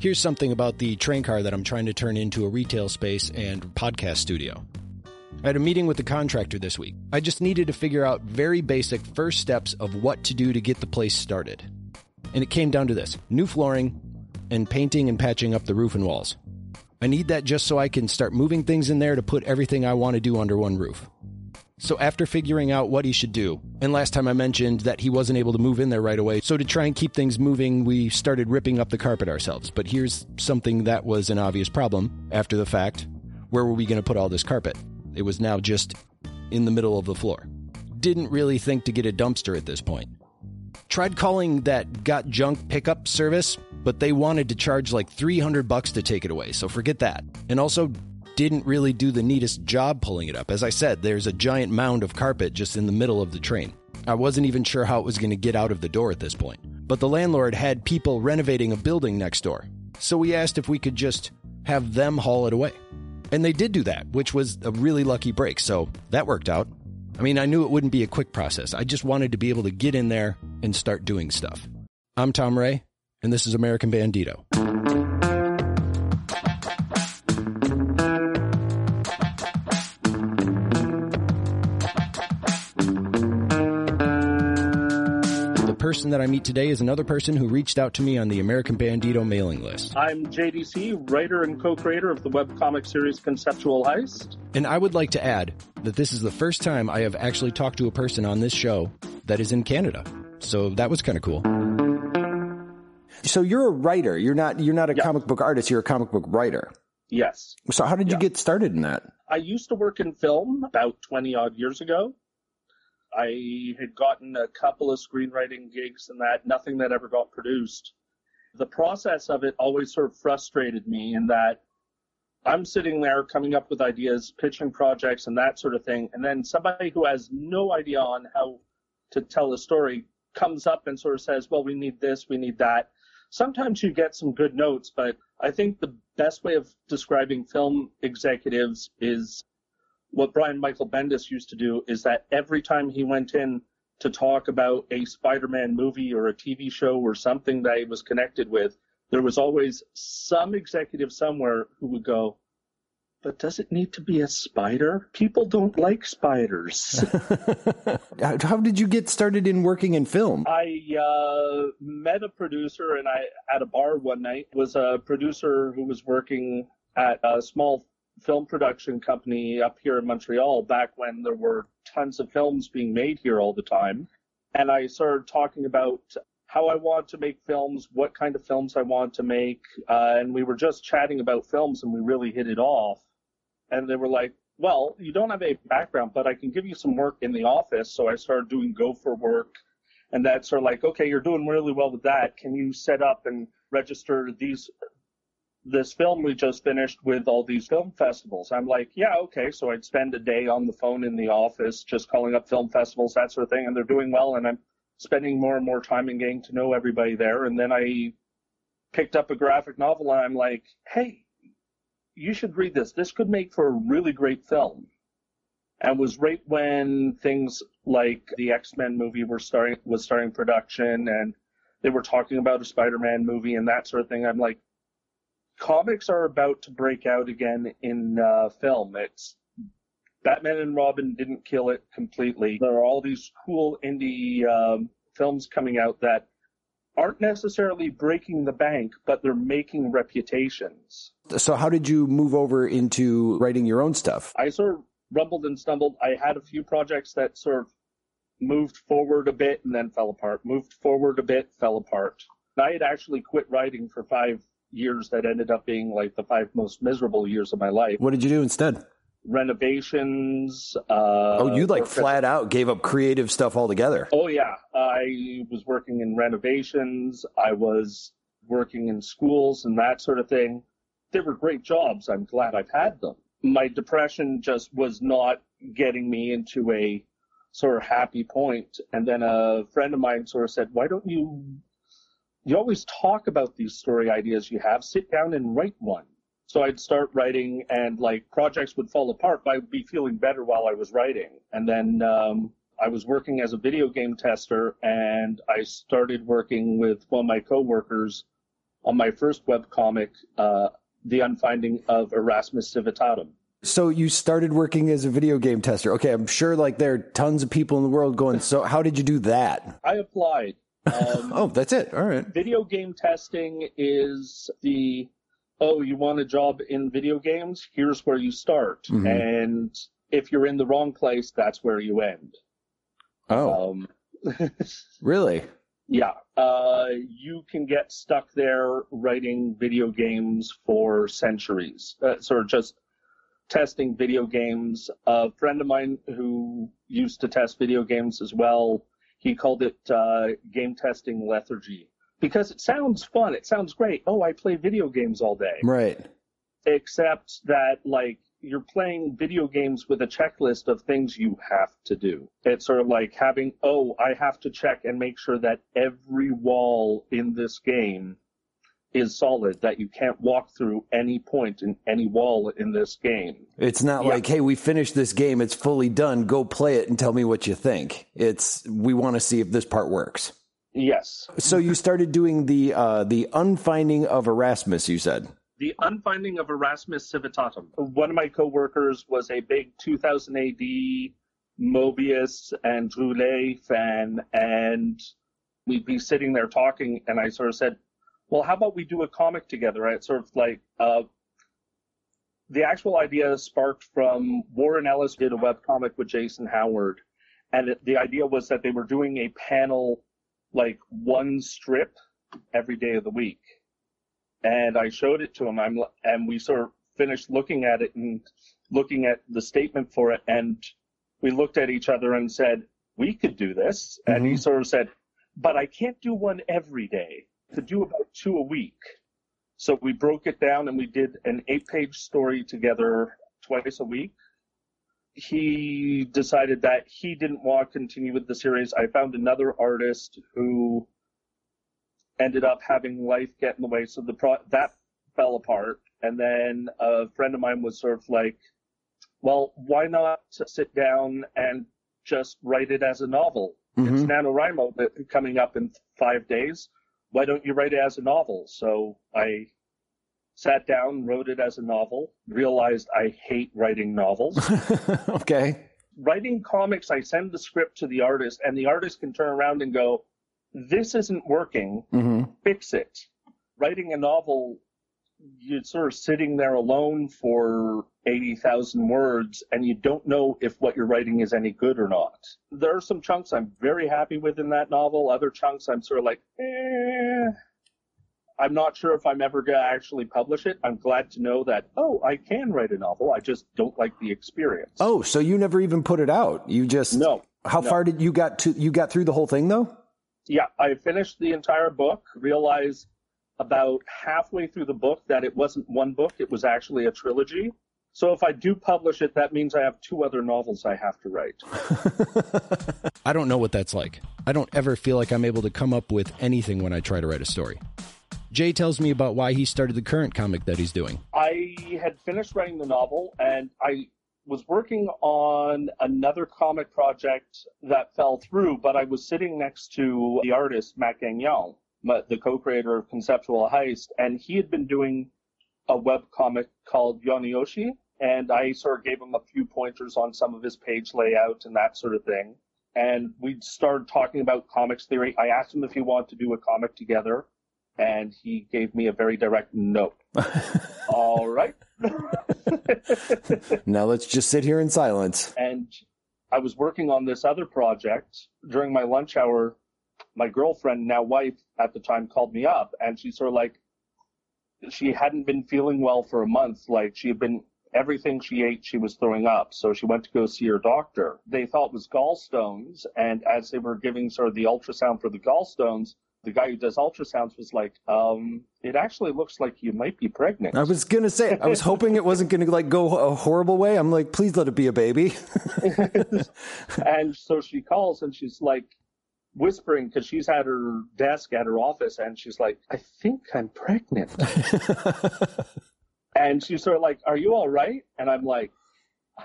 Here's something about the train car that I'm trying to turn into a retail space and podcast studio. I had a meeting with the contractor this week. I just needed to figure out very basic first steps of what to do to get the place started. And it came down to this new flooring and painting and patching up the roof and walls. I need that just so I can start moving things in there to put everything I want to do under one roof. So after figuring out what he should do, and last time I mentioned that he wasn't able to move in there right away, so to try and keep things moving, we started ripping up the carpet ourselves. But here's something that was an obvious problem after the fact. Where were we going to put all this carpet? It was now just in the middle of the floor. Didn't really think to get a dumpster at this point. Tried calling that got junk pickup service, but they wanted to charge like 300 bucks to take it away, so forget that. And also didn't really do the neatest job pulling it up. As I said, there's a giant mound of carpet just in the middle of the train. I wasn't even sure how it was going to get out of the door at this point. But the landlord had people renovating a building next door. So we asked if we could just have them haul it away. And they did do that, which was a really lucky break. So that worked out. I mean, I knew it wouldn't be a quick process. I just wanted to be able to get in there and start doing stuff. I'm Tom Ray, and this is American Bandito. Person that I meet today is another person who reached out to me on the American Bandito mailing list. I'm JDC, writer and co-creator of the webcomic series Conceptual Heist. And I would like to add that this is the first time I have actually talked to a person on this show that is in Canada. So that was kind of cool. So you're a writer. You're not you're not a comic book artist, you're a comic book writer. Yes. So how did you get started in that? I used to work in film about 20 odd years ago. I had gotten a couple of screenwriting gigs and that, nothing that ever got produced. The process of it always sort of frustrated me in that I'm sitting there coming up with ideas, pitching projects, and that sort of thing. And then somebody who has no idea on how to tell a story comes up and sort of says, well, we need this, we need that. Sometimes you get some good notes, but I think the best way of describing film executives is what Brian Michael Bendis used to do is that every time he went in to talk about a Spider-Man movie or a TV show or something that he was connected with, there was always some executive somewhere who would go, but does it need to be a spider? People don't like spiders. How did you get started in working in film? I uh, met a producer and I at a bar one night was a producer who was working at a small film production company up here in Montreal back when there were tons of films being made here all the time. And I started talking about how I want to make films, what kind of films I want to make. Uh, and we were just chatting about films and we really hit it off. And they were like, well, you don't have a background, but I can give you some work in the office. So I started doing Gopher work. And that's sort of like, okay, you're doing really well with that. Can you set up and register these this film we just finished with all these film festivals. I'm like, yeah, okay. So I'd spend a day on the phone in the office just calling up film festivals, that sort of thing, and they're doing well, and I'm spending more and more time and getting to know everybody there. And then I picked up a graphic novel, and I'm like, hey, you should read this. This could make for a really great film. And was right when things like the X-Men movie were starting was starting production, and they were talking about a Spider-Man movie and that sort of thing. I'm like, comics are about to break out again in uh, film. It's Batman and Robin didn't kill it completely. There are all these cool indie um, films coming out that aren't necessarily breaking the bank, but they're making reputations. So, how did you move over into writing your own stuff? I sort of rumbled and stumbled. I had a few projects that sort of moved forward a bit and then fell apart, moved forward a bit, fell apart. I had actually quit writing for five years that ended up being like the five most miserable years of my life. What did you do instead? Renovations. Uh, oh, you like flat out gave up creative stuff altogether. Oh yeah, I was working in renovations. I was working in schools and that sort of thing. They were great jobs. I'm glad I've had them. My depression just was not getting me into a sort of happy point. And then a friend of mine sort of said, "Why don't you you always talk about these story ideas you have. Sit down and write one. So I'd start writing, and like projects would fall apart, but I'd be feeling better while I was writing. And then um, I was working as a video game tester, and I started working with one of my coworkers on my first webcomic, uh, The Unfinding of Erasmus Civitatum. So you started working as a video game tester. Okay, I'm sure like there are tons of people in the world going, so how did you do that? I applied. Um, oh, that's it. All right. Video game testing is the oh, you want a job in video games? Here's where you start. Mm-hmm. And if you're in the wrong place, that's where you end. Oh. Um, really? Yeah. Uh, you can get stuck there writing video games for centuries. Uh, sort of just testing video games. A friend of mine who used to test video games as well, he called it uh, game testing lethargy because it sounds fun. It sounds great. Oh, I play video games all day. Right. Except that, like, you're playing video games with a checklist of things you have to do. It's sort of like having, oh, I have to check and make sure that every wall in this game is solid, that you can't walk through any point in any wall in this game. It's not yeah. like, hey, we finished this game, it's fully done, go play it and tell me what you think. It's, we want to see if this part works. Yes. So you started doing the uh, the unfinding of Erasmus. You said the unfinding of Erasmus Civitatum. One of my coworkers was a big 2000 AD Moebius and Druillet fan, and we'd be sitting there talking, and I sort of said, "Well, how about we do a comic together?" Right? Sort of like uh, the actual idea sparked from Warren Ellis did a web comic with Jason Howard, and it, the idea was that they were doing a panel like one strip every day of the week. And I showed it to him. I'm, and we sort of finished looking at it and looking at the statement for it. And we looked at each other and said, we could do this. Mm-hmm. And he mm-hmm. sort of said, but I can't do one every day. To do about two a week. So we broke it down and we did an eight page story together twice a week he decided that he didn't want to continue with the series. I found another artist who ended up having life get in the way, so the pro- that fell apart. And then a friend of mine was sort of like, "Well, why not sit down and just write it as a novel? Mm-hmm. It's NaNoWriMo coming up in five days. Why don't you write it as a novel?" So I sat down, wrote it as a novel, realized I hate writing novels. okay. Writing comics, I send the script to the artist, and the artist can turn around and go, This isn't working, mm-hmm. fix it. Writing a novel, you're sort of sitting there alone for 80,000 words, and you don't know if what you're writing is any good or not. There are some chunks I'm very happy with in that novel, other chunks I'm sort of like, eh I'm not sure if I'm ever going to actually publish it. I'm glad to know that, oh, I can write a novel. I just don't like the experience. Oh, so you never even put it out. You just No. How no. far did you got to you got through the whole thing though? Yeah, I finished the entire book, realized about halfway through the book that it wasn't one book, it was actually a trilogy. So if I do publish it, that means I have two other novels I have to write. I don't know what that's like. I don't ever feel like I'm able to come up with anything when I try to write a story. Jay tells me about why he started the current comic that he's doing. I had finished writing the novel and I was working on another comic project that fell through, but I was sitting next to the artist, Matt Gagnon, the co-creator of Conceptual Heist, and he had been doing a web comic called Yonioshi, and I sort of gave him a few pointers on some of his page layout and that sort of thing. And we started talking about comics theory. I asked him if he wanted to do a comic together and he gave me a very direct no. All right. now let's just sit here in silence. And I was working on this other project during my lunch hour. My girlfriend, now wife at the time, called me up and she's sort of like, she hadn't been feeling well for a month. Like she had been, everything she ate, she was throwing up. So she went to go see her doctor. They thought it was gallstones. And as they were giving sort of the ultrasound for the gallstones, the guy who does ultrasounds was like, um, it actually looks like you might be pregnant. I was gonna say, I was hoping it wasn't gonna like go a horrible way. I'm like, please let it be a baby. and so she calls and she's like whispering because she's at her desk at her office and she's like, I think I'm pregnant. and she's sort of like, Are you all right? And I'm like,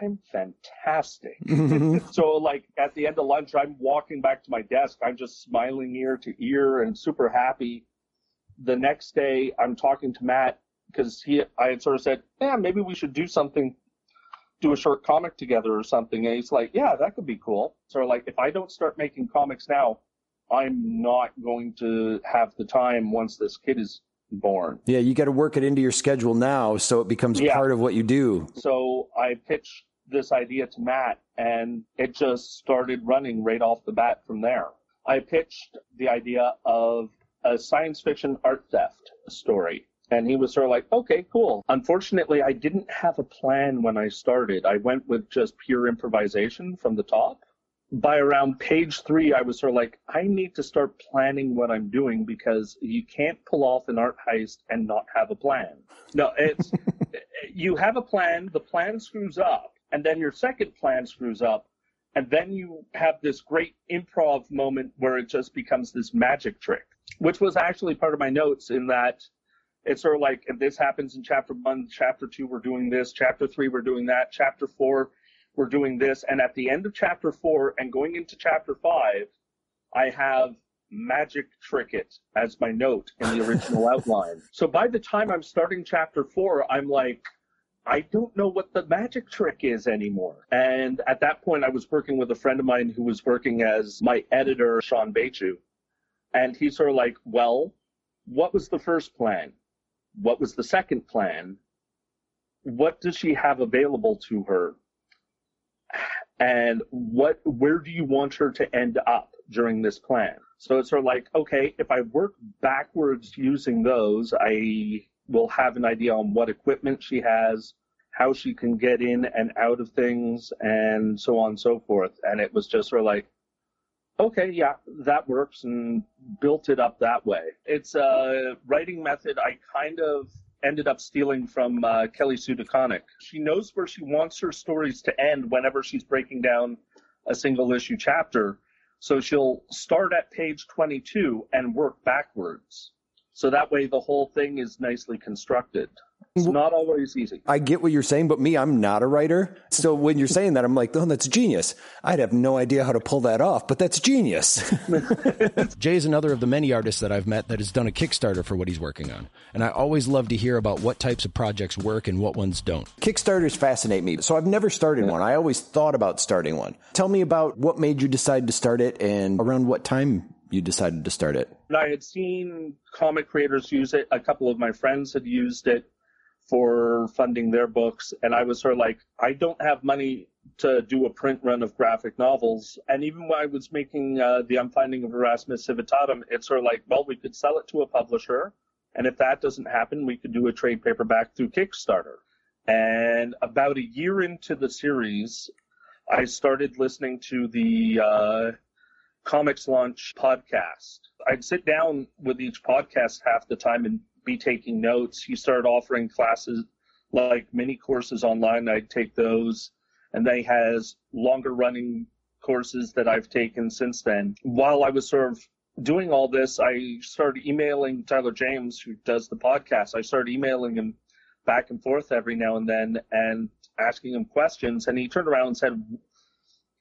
I'm fantastic. Mm-hmm. so like at the end of lunch, I'm walking back to my desk. I'm just smiling ear to ear and super happy the next day I'm talking to Matt because he I had sort of said, yeah, maybe we should do something, do a short comic together or something. And he's like, yeah, that could be cool. So like, if I don't start making comics now, I'm not going to have the time once this kid is born. Yeah, you got to work it into your schedule now so it becomes yeah. part of what you do. So I pitched this idea to Matt and it just started running right off the bat from there. I pitched the idea of a science fiction art theft story. And he was sort of like, okay, cool. Unfortunately, I didn't have a plan when I started. I went with just pure improvisation from the top. By around page three, I was sort of like, I need to start planning what I'm doing because you can't pull off an art heist and not have a plan. No, it's, you have a plan, the plan screws up, and then your second plan screws up, and then you have this great improv moment where it just becomes this magic trick, which was actually part of my notes in that it's sort of like if this happens in chapter one, chapter two, we're doing this, chapter three, we're doing that, chapter four, we're doing this. And at the end of chapter four and going into chapter five, I have magic trick it as my note in the original outline. So by the time I'm starting chapter four, I'm like, I don't know what the magic trick is anymore. And at that point, I was working with a friend of mine who was working as my editor, Sean Bechu. And he's sort of like, well, what was the first plan? What was the second plan? What does she have available to her? And what, where do you want her to end up during this plan? So it's sort of like, okay, if I work backwards using those, I will have an idea on what equipment she has, how she can get in and out of things, and so on and so forth. And it was just sort of like, okay, yeah, that works, and built it up that way. It's a writing method I kind of ended up stealing from uh, Kelly Sue DeConnick. She knows where she wants her stories to end whenever she's breaking down a single issue chapter. So she'll start at page 22 and work backwards. So that way the whole thing is nicely constructed. It's not always easy. I get what you're saying, but me, I'm not a writer. So when you're saying that, I'm like, oh, that's genius. I'd have no idea how to pull that off, but that's genius. Jay is another of the many artists that I've met that has done a Kickstarter for what he's working on. And I always love to hear about what types of projects work and what ones don't. Kickstarters fascinate me. So I've never started one. I always thought about starting one. Tell me about what made you decide to start it and around what time you decided to start it. I had seen comic creators use it. A couple of my friends had used it for funding their books. And I was sort of like, I don't have money to do a print run of graphic novels. And even when I was making uh, the Unfinding of Erasmus Civitatum, it's sort of like, well, we could sell it to a publisher. And if that doesn't happen, we could do a trade paperback through Kickstarter. And about a year into the series, I started listening to the uh, ComixLaunch podcast. I'd sit down with each podcast half the time and be taking notes. He started offering classes like mini courses online. I'd take those. And then he has longer running courses that I've taken since then. While I was sort of doing all this, I started emailing Tyler James, who does the podcast. I started emailing him back and forth every now and then and asking him questions. And he turned around and said,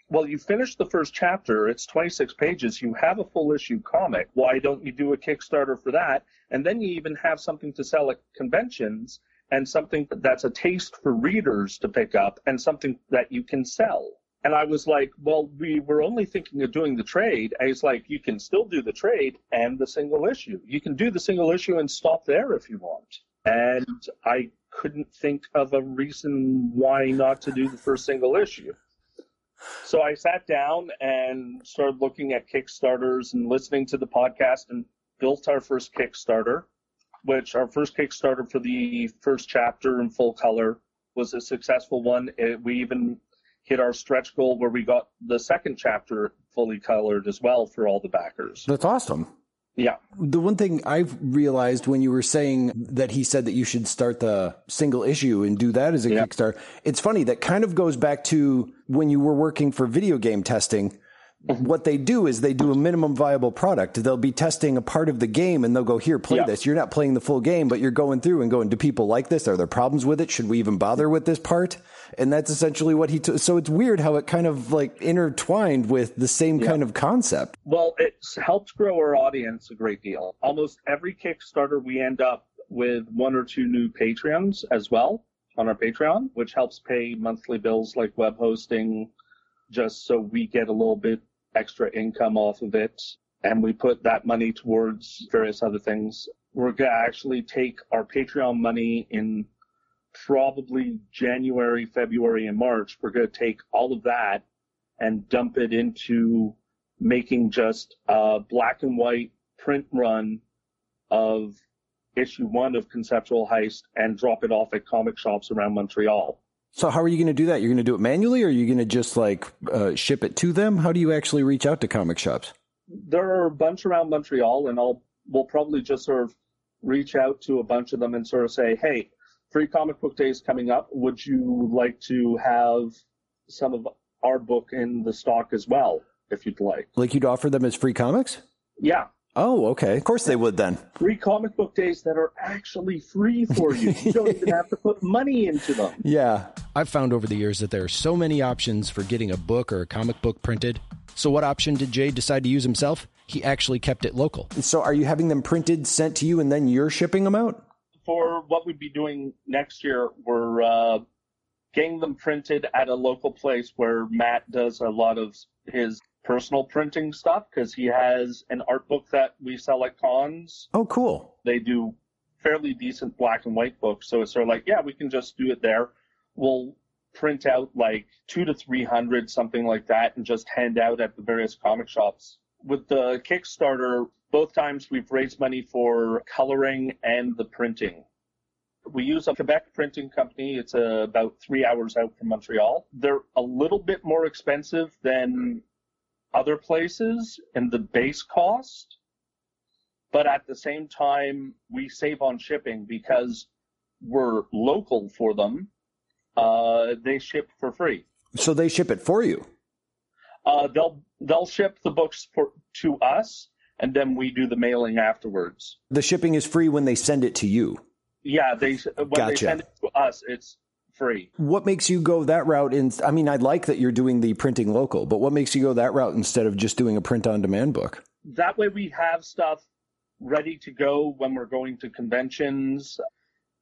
well, you finished the first chapter. It's 26 pages. You have a full issue comic. Why don't you do a Kickstarter for that? And then you even have something to sell at conventions and something that's a taste for readers to pick up and something that you can sell. And I was like, well, we were only thinking of doing the trade. And he's like, you can still do the trade and the single issue. You can do the single issue and stop there if you want. And I couldn't think of a reason why not to do the first single issue. So I sat down and started looking at Kickstarters and listening to the podcast and built our first Kickstarter, which our first Kickstarter for the first chapter in full color was a successful one. It, we even hit our stretch goal where we got the second chapter fully colored as well for all the backers. That's awesome. Yeah. The one thing I've realized when you were saying that he said that you should start the single issue and do that as a yeah. Kickstarter, it's funny. That kind of goes back to when you were working for video game testing. Mm-hmm. what they do is they do a minimum viable product. They'll be testing a part of the game and they'll go, here, play Yeah. this. You're not playing the full game, but you're going through and going, do people like this? Are there problems with it? Should we even bother with this part? And that's essentially what he took. So it's weird how it kind of like intertwined with the same kind of concept. Well, it's helped grow our audience a great deal. Almost every Kickstarter, we end up with one or two new Patreons as well on our Patreon, which helps pay monthly bills like web hosting, just so we get a little bit extra income off of it. And we put that money towards various other things. We're going to actually take our Patreon money in probably January, February, and March. We're going to take all of that and dump it into making just a black and white print run of issue one of Conceptual Heist and drop it off at comic shops around Montreal. So how are you going to do that? You're going to do it manually or are you going to just like uh, ship it to them? How do you actually reach out to comic shops? There are a bunch around Montreal, and I'll we'll probably just sort of reach out to a bunch of them and sort of say, "Hey, free comic book days coming up. Would you like to have some of our book in the stock as well, if you'd like?" Like you'd offer them as free comics? Yeah, Oh, okay. Of course they would then. free comic book days that are actually free for you. You don't even have to put money into them. Yeah. I've found over the years that there are so many options for getting a book or a comic book printed. So, what option did Jay decide to use himself? He actually kept it local. So are you having them printed, sent to you, and then you're shipping them out? For what we'd be doing next year, we're uh, getting them printed at a local place where Matt does a lot of his personal printing stuff because he has an art book that we sell at cons. Oh, cool. They do fairly decent black and white books, so it's sort of like, yeah, we can just do it there. We'll print out like two to three hundred, something like that, and just hand out at the various comic shops. With the Kickstarter, both times we've raised money for coloring and the printing. We use a Quebec printing company. It's uh, about three hours out from Montreal. They're a little bit more expensive than other places in the base cost, but at the same time, we save on shipping because we're local for them. Uh, they ship for free. So they ship it for you. Uh, they'll they'll ship the books for to us, and then we do the mailing afterwards. The shipping is free when they send it to you. Yeah, they when they send it to us, it's free. What makes you go that route? In, I mean, I like that you're doing the printing local, but what makes you go that route instead of just doing a print on demand book? That way, we have stuff ready to go when we're going to conventions.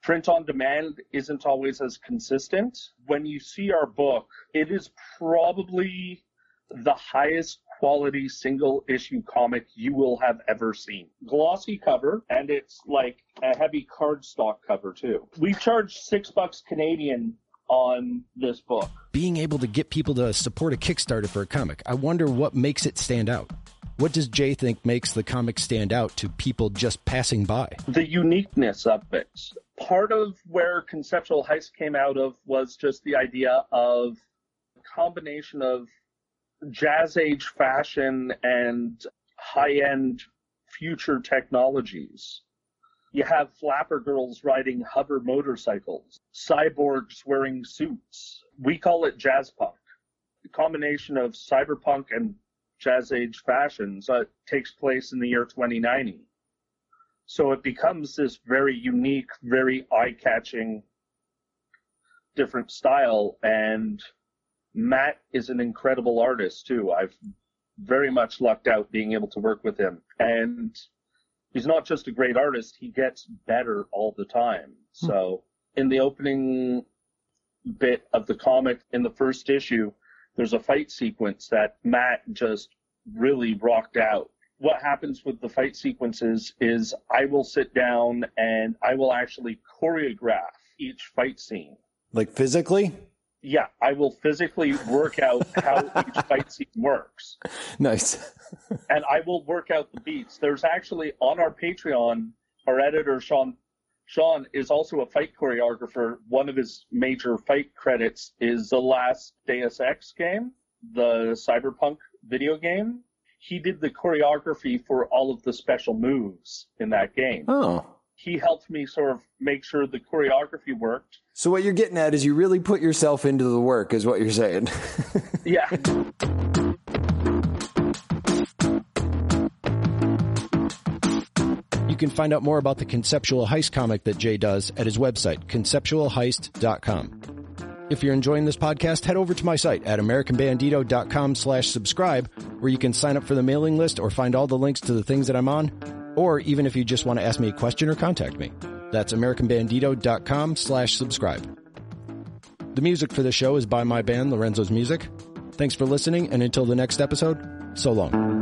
Print on demand isn't always as consistent. When you see our book, it is probably the highest quality single issue comic you will have ever seen. Glossy cover, and it's like a heavy cardstock cover too. We charge six bucks Canadian on this book. Being able to get people to support a Kickstarter for a comic, I wonder what makes it stand out. What does Jay think makes the comic stand out to people just passing by? the uniqueness of it. Part of where Conceptual Heist came out of was just the idea of a combination of jazz age fashion and high end future technologies. You have flapper girls riding hover motorcycles, cyborgs wearing suits. We call it jazz punk. The combination of cyberpunk and jazz age fashions uh, takes place in the year 2090. So it becomes this very unique, very eye catching, different style. And Matt is an incredible artist too. I've very much lucked out being able to work with him. And he's not just a great artist, he gets better all the time. Hmm. So in the opening bit of the comic in the first issue, there's a fight sequence that Matt just really rocked out. What happens with the fight sequences is I will sit down and I will actually choreograph each fight scene. Like physically? Yeah, I will physically work out how each fight scene works. Nice. and I will work out the beats. There's actually on our Patreon, our editor Sean Sean is also a fight choreographer. One of his major fight credits is the last Deus Ex game, the Cyberpunk video game. He did the choreography for all of the special moves in that game. Oh. He helped me sort of make sure the choreography worked. So what you're getting at is you really put yourself into the work is what you're saying. yeah. You can find out more about the conceptual heist comic that Jay does at his website, conceptualheist.com. If you're enjoying this podcast, head over to my site at americanbandito.com slash subscribe, where you can sign up for the mailing list or find all the links to the things that I'm on, or even if you just want to ask me a question or contact me. That's americanbandito.com slash subscribe. The music for the show is by my band, Lorenzo's Music. Thanks for listening, and until the next episode, so long.